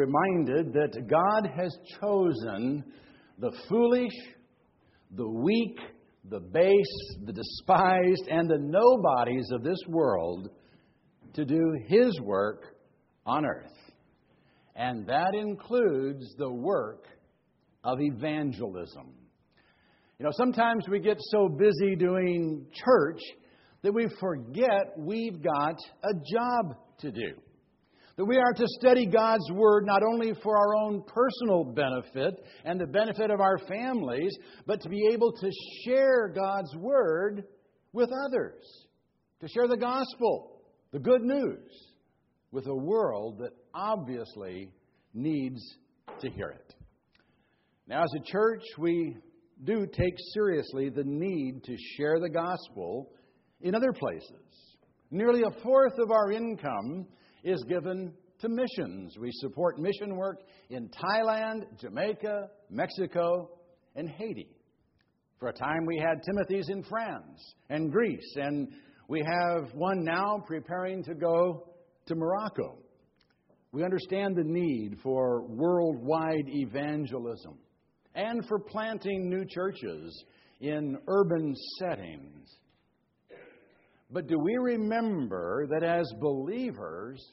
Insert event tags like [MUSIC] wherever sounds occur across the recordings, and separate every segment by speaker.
Speaker 1: reminded that God has chosen the foolish, the weak, the base, the despised, and the nobodies of this world to do His work on earth. And that includes the work of evangelism. You know, sometimes we get so busy doing church that we forget we've got a job to do. That we are to study God's Word not only for our own personal benefit and the benefit of our families, but to be able to share God's Word with others. To share the gospel, the good news, with a world that obviously needs to hear it. Now, as a church, we do take seriously the need to share the gospel in other places. Nearly a fourth of our income is given to missions. We support mission work in Thailand, Jamaica, Mexico, and Haiti. For a time, we had Timothy's in France and Greece, and we have one now preparing to go to Morocco. We understand the need for worldwide evangelism and for planting new churches in urban settings. But do we remember that as believers,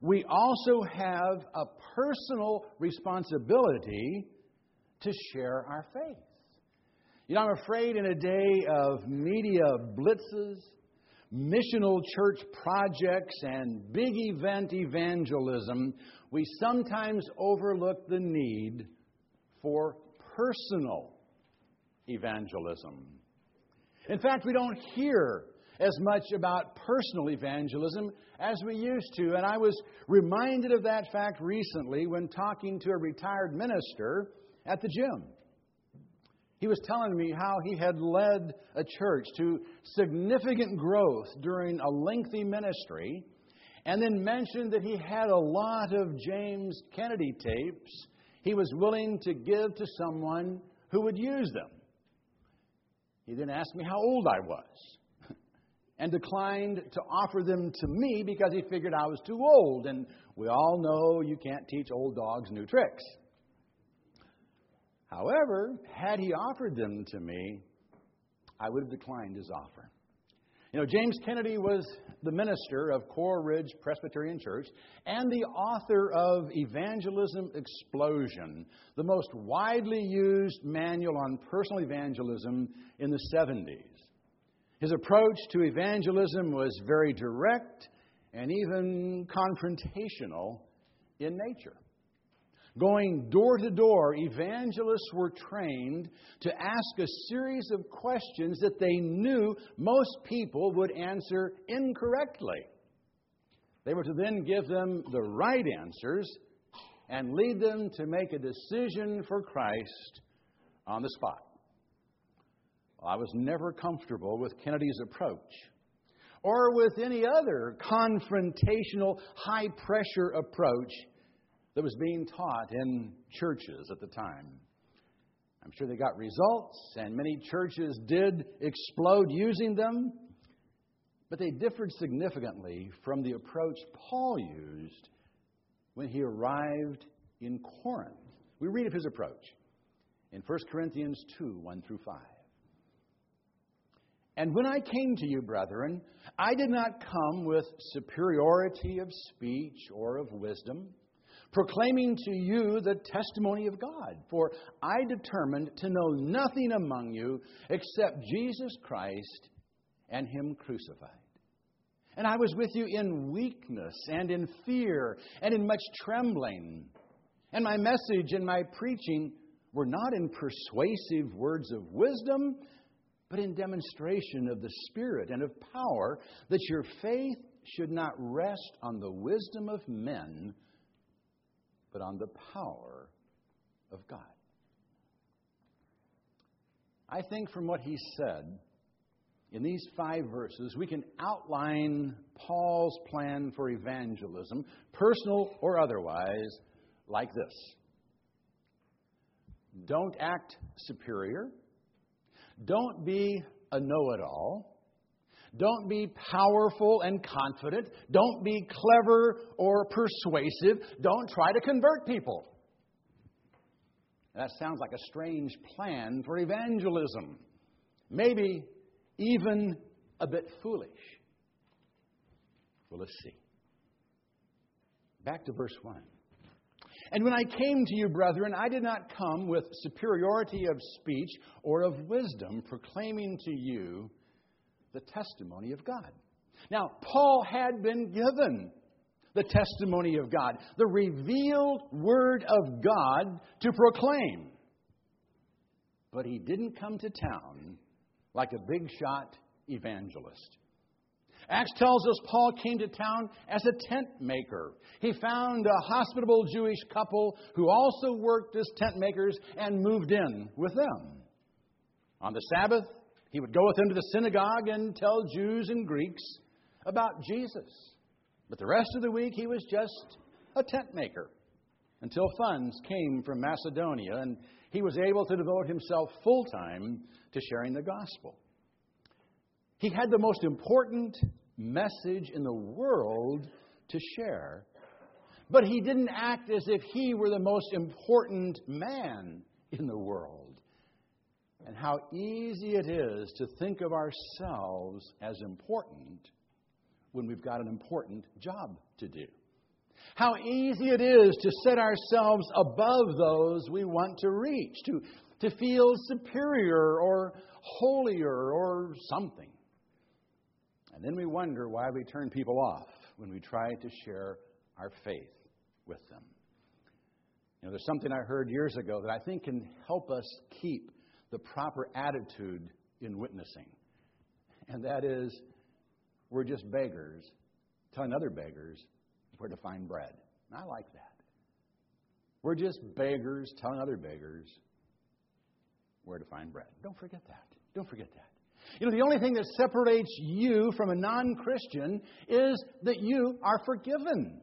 Speaker 1: we also have a personal responsibility to share our faith? You know, I'm afraid in a day of media blitzes, missional church projects, and big event evangelism, we sometimes overlook the need for personal evangelism. In fact, we don't hear as much about personal evangelism as we used to. And I was reminded of that fact recently when talking to a retired minister at the gym. He was telling me how he had led a church to significant growth during a lengthy ministry, and then mentioned that he had a lot of James Kennedy tapes he was willing to give to someone who would use them. He then asked me how old I was and declined to offer them to me because he figured I was too old. And we all know you can't teach old dogs new tricks. However, had he offered them to me, I would have declined his offer. You know, James Kennedy was the minister of Coral Ridge Presbyterian Church and the author of Evangelism Explosion, the most widely used manual on personal evangelism in the 70s. His approach to evangelism was very direct and even confrontational in nature. Going door to door, evangelists were trained to ask a series of questions that they knew most people would answer incorrectly. They were to then give them the right answers and lead them to make a decision for Christ on the spot. I was never comfortable with Kennedy's approach or with any other confrontational, high pressure approach that was being taught in churches at the time. I'm sure they got results, and many churches did explode using them, but they differed significantly from the approach Paul used when he arrived in Corinth. We read of his approach in 1 Corinthians 2 1 through 5. And when I came to you, brethren, I did not come with superiority of speech or of wisdom proclaiming to you the testimony of God. For I determined to know nothing among you except Jesus Christ and Him crucified. And I was with you in weakness and in fear and in much trembling. And my message and my preaching were not in persuasive words of wisdom, but in demonstration of the Spirit and of power, that your faith should not rest on the wisdom of men but on the power of God. I think from what he said in these five verses, we can outline Paul's plan for evangelism, personal or otherwise, like this Don't act superior, don't be a know it all. Don't be powerful and confident. Don't be clever or persuasive. Don't try to convert people. That sounds like a strange plan for evangelism. Maybe even a bit foolish. Well, let's see. Back to verse 1. And when I came to you, brethren, I did not come with superiority of speech or of wisdom, proclaiming to you the testimony of God. Now, Paul had been given the testimony of God, the revealed Word of God to proclaim. But he didn't come to town like a big shot evangelist. Acts tells us Paul came to town as a tent maker. He found a hospitable Jewish couple who also worked as tent makers and moved in with them. On the Sabbath, he would go with them to the synagogue and tell Jews and Greeks about Jesus. But the rest of the week, he was just a tent maker until funds came from Macedonia and he was able to devote himself full time to sharing the gospel. He had the most important message in the world to share, but he didn't act as if he were the most important man in the world. And how easy it is to think of ourselves as important when we've got an important job to do. How easy it is to set ourselves above those we want to reach, to, to feel superior or holier or something. And then we wonder why we turn people off when we try to share our faith with them. You know, there's something I heard years ago that I think can help us keep the proper attitude in witnessing. And that is, we're just beggars telling other beggars where to find bread. And I like that. We're just beggars telling other beggars where to find bread. Don't forget that. Don't forget that. You know, the only thing that separates you from a non Christian is that you are forgiven.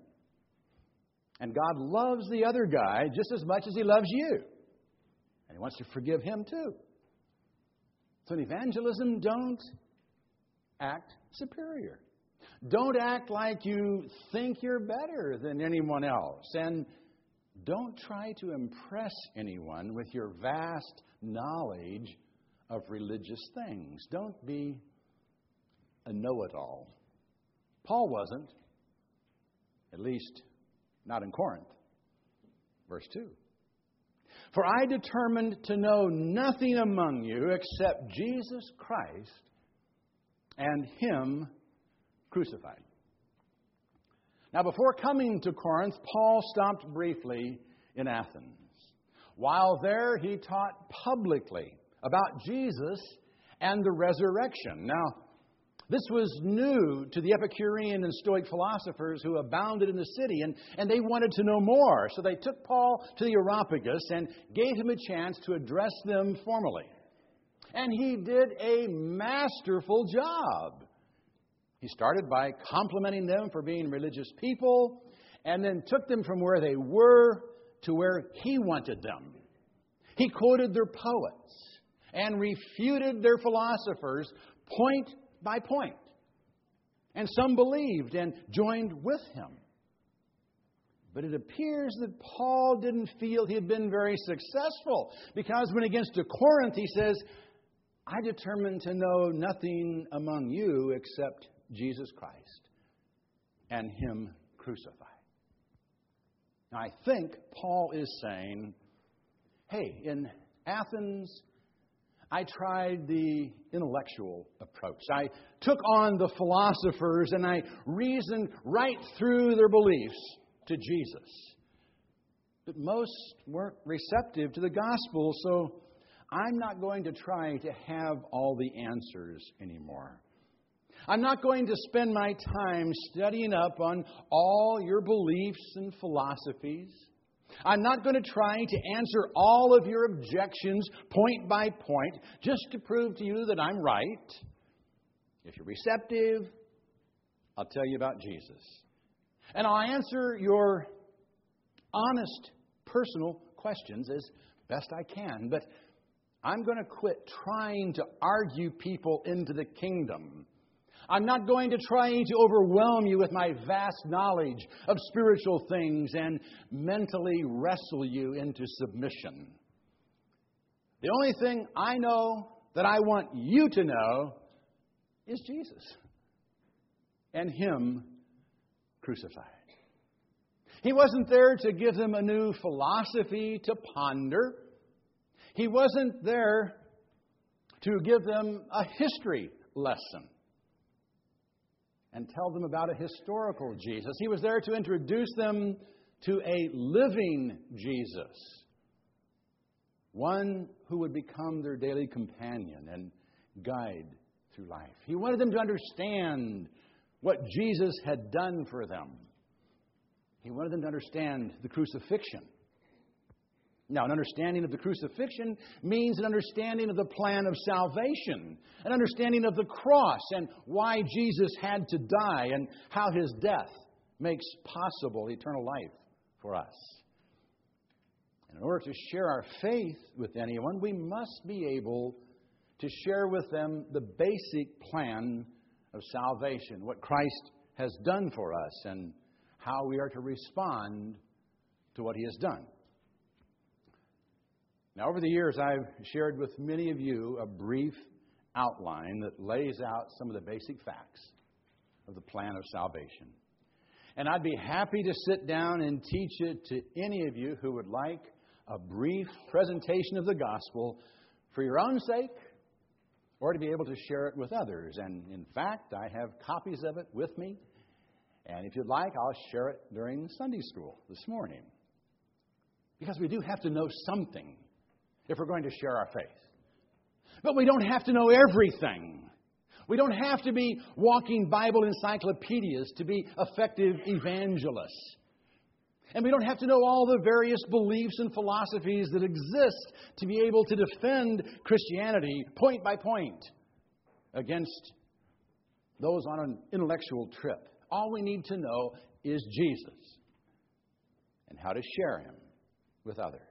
Speaker 1: And God loves the other guy just as much as He loves you. And He wants to forgive him too. So in evangelism, don't act superior. Don't act like you think you're better than anyone else. And don't try to impress anyone with your vast knowledge of religious things. Don't be a know it all. Paul wasn't, at least not in Corinth. Verse 2. For I determined to know nothing among you except Jesus Christ and Him crucified. Now, before coming to Corinth, Paul stopped briefly in Athens. While there, he taught publicly about Jesus and the resurrection. Now, this was new to the Epicurean and Stoic philosophers who abounded in the city, and, and they wanted to know more. So they took Paul to the Areopagus and gave him a chance to address them formally. And he did a masterful job. He started by complimenting them for being religious people, and then took them from where they were to where he wanted them. He quoted their poets and refuted their philosophers point by point. And some believed and joined with him. But it appears that Paul didn't feel he had been very successful because when he gets to Corinth, he says, I determined to know nothing among you except Jesus Christ and Him crucified. Now, I think Paul is saying, hey, in Athens, I tried the intellectual approach. I took on the philosophers and I reasoned right through their beliefs to Jesus. But most weren't receptive to the gospel, so I'm not going to try to have all the answers anymore. I'm not going to spend my time studying up on all your beliefs and philosophies. I'm not going to try to answer all of your objections point by point just to prove to you that I'm right. If you're receptive, I'll tell you about Jesus. And I'll answer your honest, personal questions as best I can. But I'm going to quit trying to argue people into the kingdom. I'm not going to try to overwhelm you with my vast knowledge of spiritual things and mentally wrestle you into submission. The only thing I know that I want you to know is Jesus and Him crucified. He wasn't there to give them a new philosophy to ponder. He wasn't there to give them a history lesson and tell them about a historical Jesus. He was there to introduce them to a living Jesus, one who would become their daily companion and guide through life. He wanted them to understand what Jesus had done for them. He wanted them to understand the crucifixion now, an understanding of the crucifixion means an understanding of the plan of salvation, an understanding of the cross and why Jesus had to die and how his death makes possible eternal life for us. And in order to share our faith with anyone, we must be able to share with them the basic plan of salvation, what Christ has done for us, and how we are to respond to what he has done. Now, over the years, I've shared with many of you a brief outline that lays out some of the basic facts of the plan of salvation. And I'd be happy to sit down and teach it to any of you who would like a brief presentation of the gospel for your own sake or to be able to share it with others. And in fact, I have copies of it with me. And if you'd like, I'll share it during Sunday school this morning. Because we do have to know something if we're going to share our faith. But we don't have to know everything. We don't have to be walking Bible encyclopedias to be effective evangelists. And we don't have to know all the various beliefs and philosophies that exist to be able to defend Christianity point by point against those on an intellectual trip. All we need to know is Jesus and how to share him with others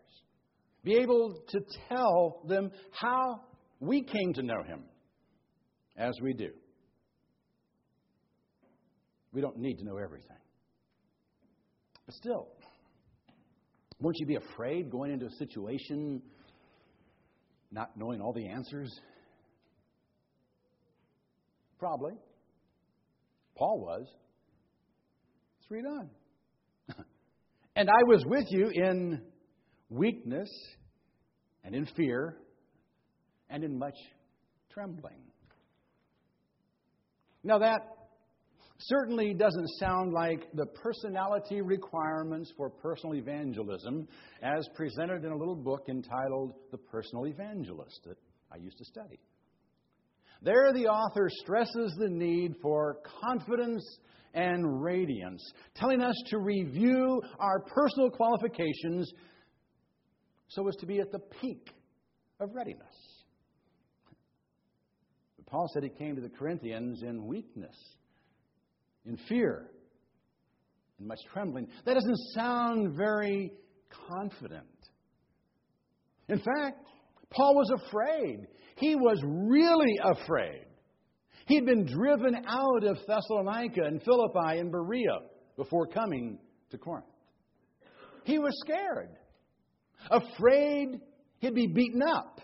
Speaker 1: be able to tell them how we came to know Him as we do. We don't need to know everything. But still, won't you be afraid going into a situation not knowing all the answers? Probably. Paul was. Let's read on. [LAUGHS] and I was with you in weakness and in fear and in much trembling. Now, that certainly doesn't sound like the personality requirements for personal evangelism as presented in a little book entitled The Personal Evangelist that I used to study. There, the author stresses the need for confidence and radiance, telling us to review our personal qualifications so as to be at the peak of readiness. But Paul said he came to the Corinthians in weakness, in fear, in much trembling. That doesn't sound very confident. In fact, Paul was afraid. He was really afraid. He'd been driven out of Thessalonica and Philippi and Berea before coming to Corinth. He was scared afraid he'd be beaten up,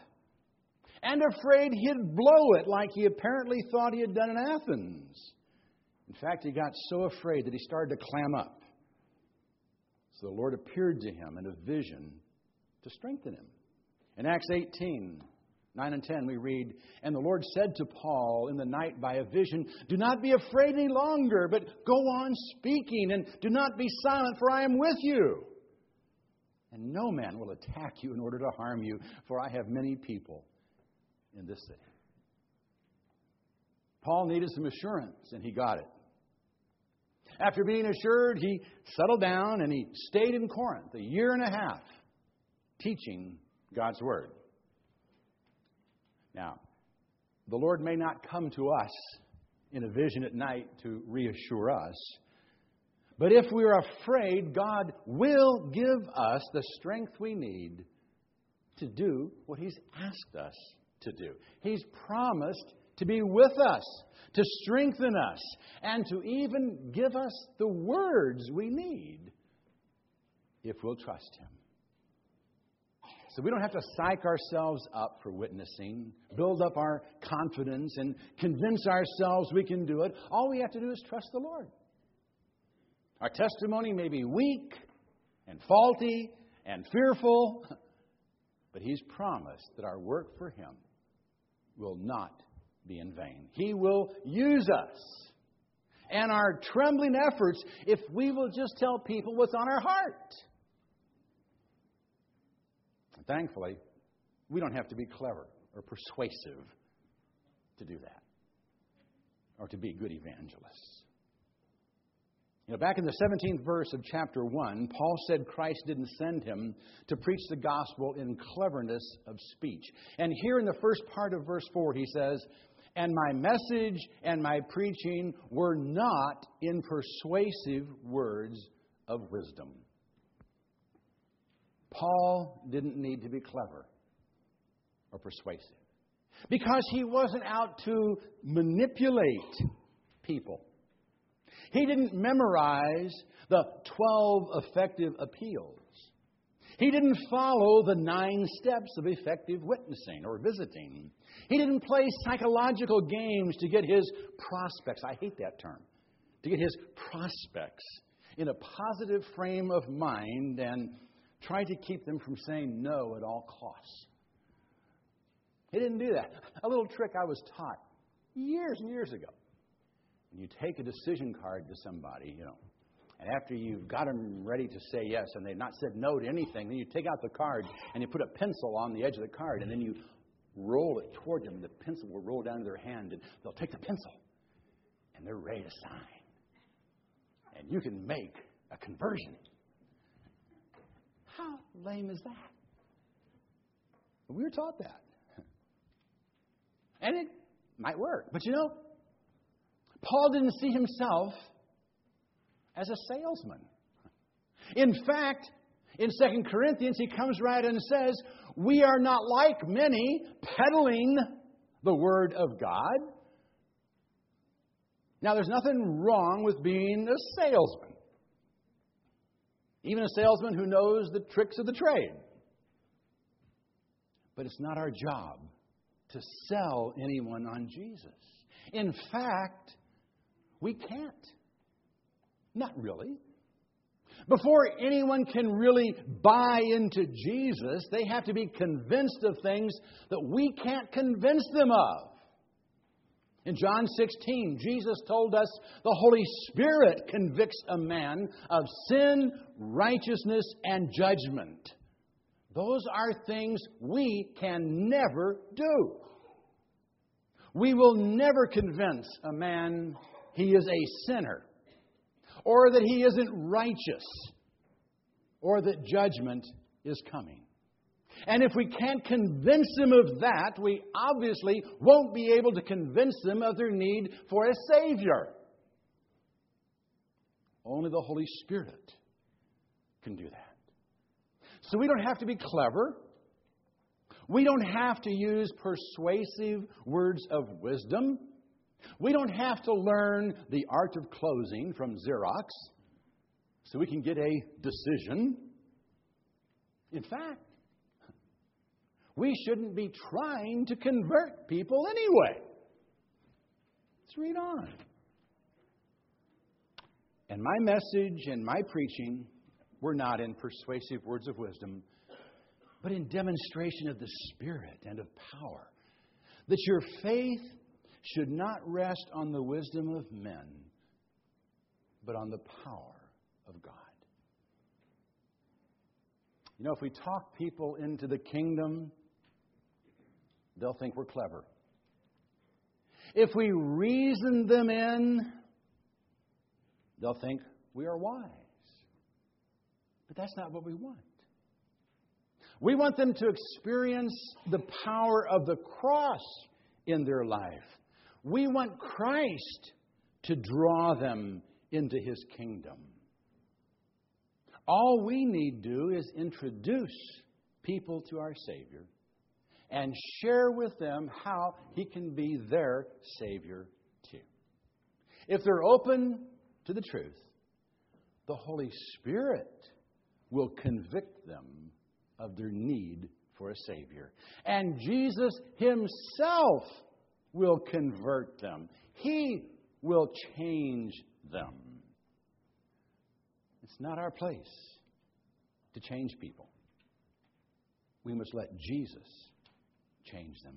Speaker 1: and afraid he'd blow it like he apparently thought he had done in Athens. In fact, he got so afraid that he started to clam up. So the Lord appeared to him in a vision to strengthen him. In Acts 18, 9 and 10, we read, And the Lord said to Paul in the night by a vision, Do not be afraid any longer, but go on speaking, and do not be silent, for I am with you and no man will attack you in order to harm you, for I have many people in this city. Paul needed some assurance, and he got it. After being assured, he settled down and he stayed in Corinth a year and a half teaching God's Word. Now, the Lord may not come to us in a vision at night to reassure us, but if we're afraid, God will give us the strength we need to do what He's asked us to do. He's promised to be with us, to strengthen us, and to even give us the words we need if we'll trust Him. So we don't have to psych ourselves up for witnessing, build up our confidence, and convince ourselves we can do it. All we have to do is trust the Lord. Our testimony may be weak and faulty and fearful, [LAUGHS] but He's promised that our work for Him will not be in vain. He will use us and our trembling efforts if we will just tell people what's on our heart. Thankfully, we don't have to be clever or persuasive to do that or to be good evangelists. You know, back in the 17th verse of chapter 1, Paul said Christ didn't send him to preach the gospel in cleverness of speech. And here in the first part of verse 4, he says, And my message and my preaching were not in persuasive words of wisdom. Paul didn't need to be clever or persuasive because he wasn't out to manipulate people. He didn't memorize the 12 effective appeals. He didn't follow the nine steps of effective witnessing or visiting. He didn't play psychological games to get his prospects. I hate that term. To get his prospects in a positive frame of mind and try to keep them from saying no at all costs. He didn't do that. A little trick I was taught years and years ago. You take a decision card to somebody, you know, and after you've got them ready to say yes and they've not said no to anything, then you take out the card and you put a pencil on the edge of the card and then you roll it toward them. The pencil will roll down to their hand and they'll take the pencil and they're ready to sign. And you can make a conversion how lame is that? We were taught that. And it might work. But you know, Paul didn't see himself as a salesman. In fact, in 2 Corinthians, he comes right and says, We are not like many peddling the Word of God. Now, there's nothing wrong with being a salesman even a salesman who knows the tricks of the trade. But it's not our job to sell anyone on Jesus. In fact, we can't. Not really. Before anyone can really buy into Jesus, they have to be convinced of things that we can't convince them of. In John 16, Jesus told us the Holy Spirit convicts a man of sin, righteousness, and judgment. Those are things we can never do. We will never convince a man he is a sinner, or that he isn't righteous, or that judgment is coming. And if we can't convince them of that, we obviously won't be able to convince them of their need for a Savior. Only the Holy Spirit can do that. So we don't have to be clever. We don't have to use persuasive words of wisdom. We don't have to learn the art of closing from Xerox so we can get a decision. In fact, we shouldn't be trying to convert people anyway. Let's read on. And my message and my preaching were not in persuasive words of wisdom, but in demonstration of the Spirit and of power, that your faith should not rest on the wisdom of men, but on the power of God. You know, if we talk people into the kingdom, they'll think we're clever. If we reason them in, they'll think we are wise. But that's not what we want. We want them to experience the power of the cross in their life. We want Christ to draw them into his kingdom. All we need do is introduce people to our Savior and share with them how He can be their Savior too. If they're open to the truth, the Holy Spirit will convict them of their need for a Savior. And Jesus Himself will convert them, He will change them. It's not our place to change people. We must let Jesus change them.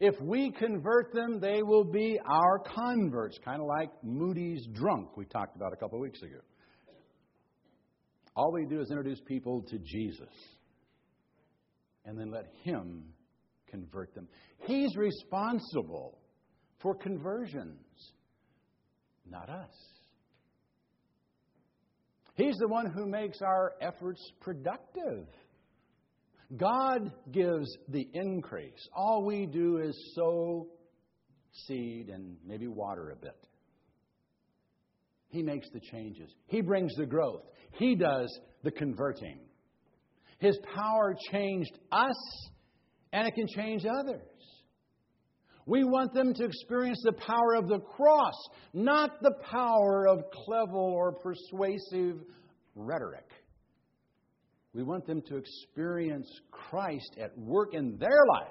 Speaker 1: If we convert them, they will be our converts, kind of like Moody's drunk we talked about a couple of weeks ago. All we do is introduce people to Jesus and then let Him convert them. He's responsible for conversions, not us. He's the one who makes our efforts productive. God gives the increase. All we do is sow seed and maybe water a bit. He makes the changes. He brings the growth. He does the converting. His power changed us, and it can change others. We want them to experience the power of the cross, not the power of clever or persuasive rhetoric. We want them to experience Christ at work in their life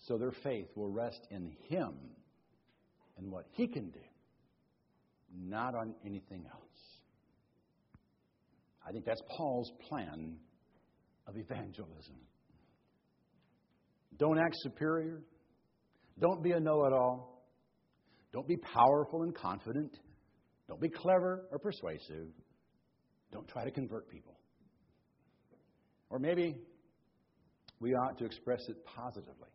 Speaker 1: so their faith will rest in Him and what He can do, not on anything else. I think that's Paul's plan of evangelism. Don't act superior. Don't be a know it all. Don't be powerful and confident. Don't be clever or persuasive. Don't try to convert people. Or maybe we ought to express it positively.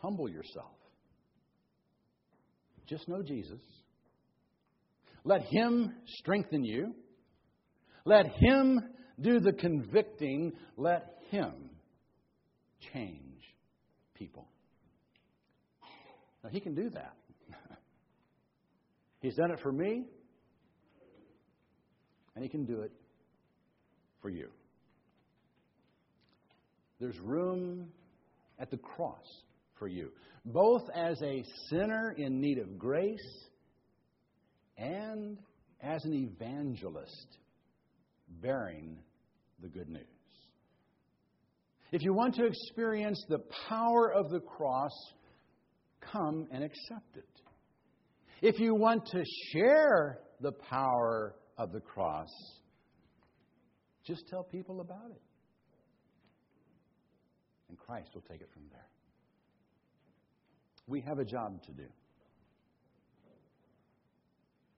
Speaker 1: Humble yourself. Just know Jesus. Let Him strengthen you. Let Him do the convicting. Let Him change people. Now, He can do that. [LAUGHS] He's done it for me, and He can do it for you. There's room at the cross for you, both as a sinner in need of grace and as an evangelist bearing the good news. If you want to experience the power of the cross, come and accept it. If you want to share the power of the cross, just tell people about it. And Christ will take it from there. We have a job to do.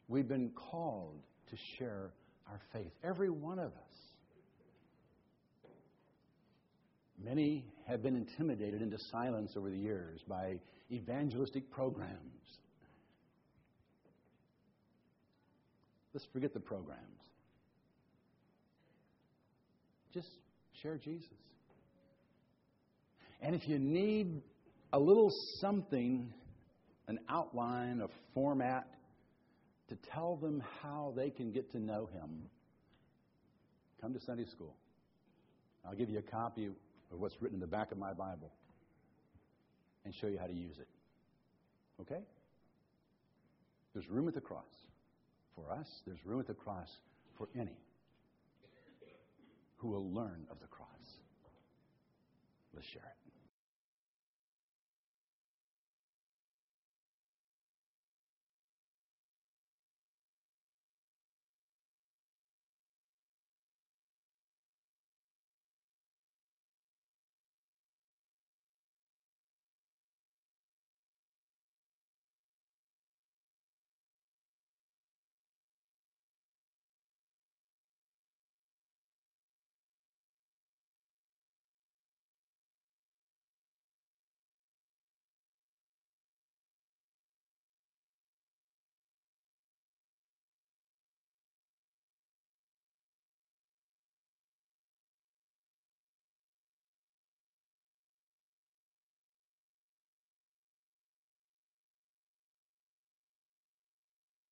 Speaker 1: We've been called to share our faith, every one of us. Many have been intimidated into silence over the years by evangelistic programs. Let's forget the programs. Just share Jesus. And if you need a little something, an outline, a format, to tell them how they can get to know Him, come to Sunday school. I'll give you a copy of what's written in the back of my Bible and show you how to use it. Okay? There's room at the cross. For us, there's room at the cross for any who will learn of the cross. Let's share it.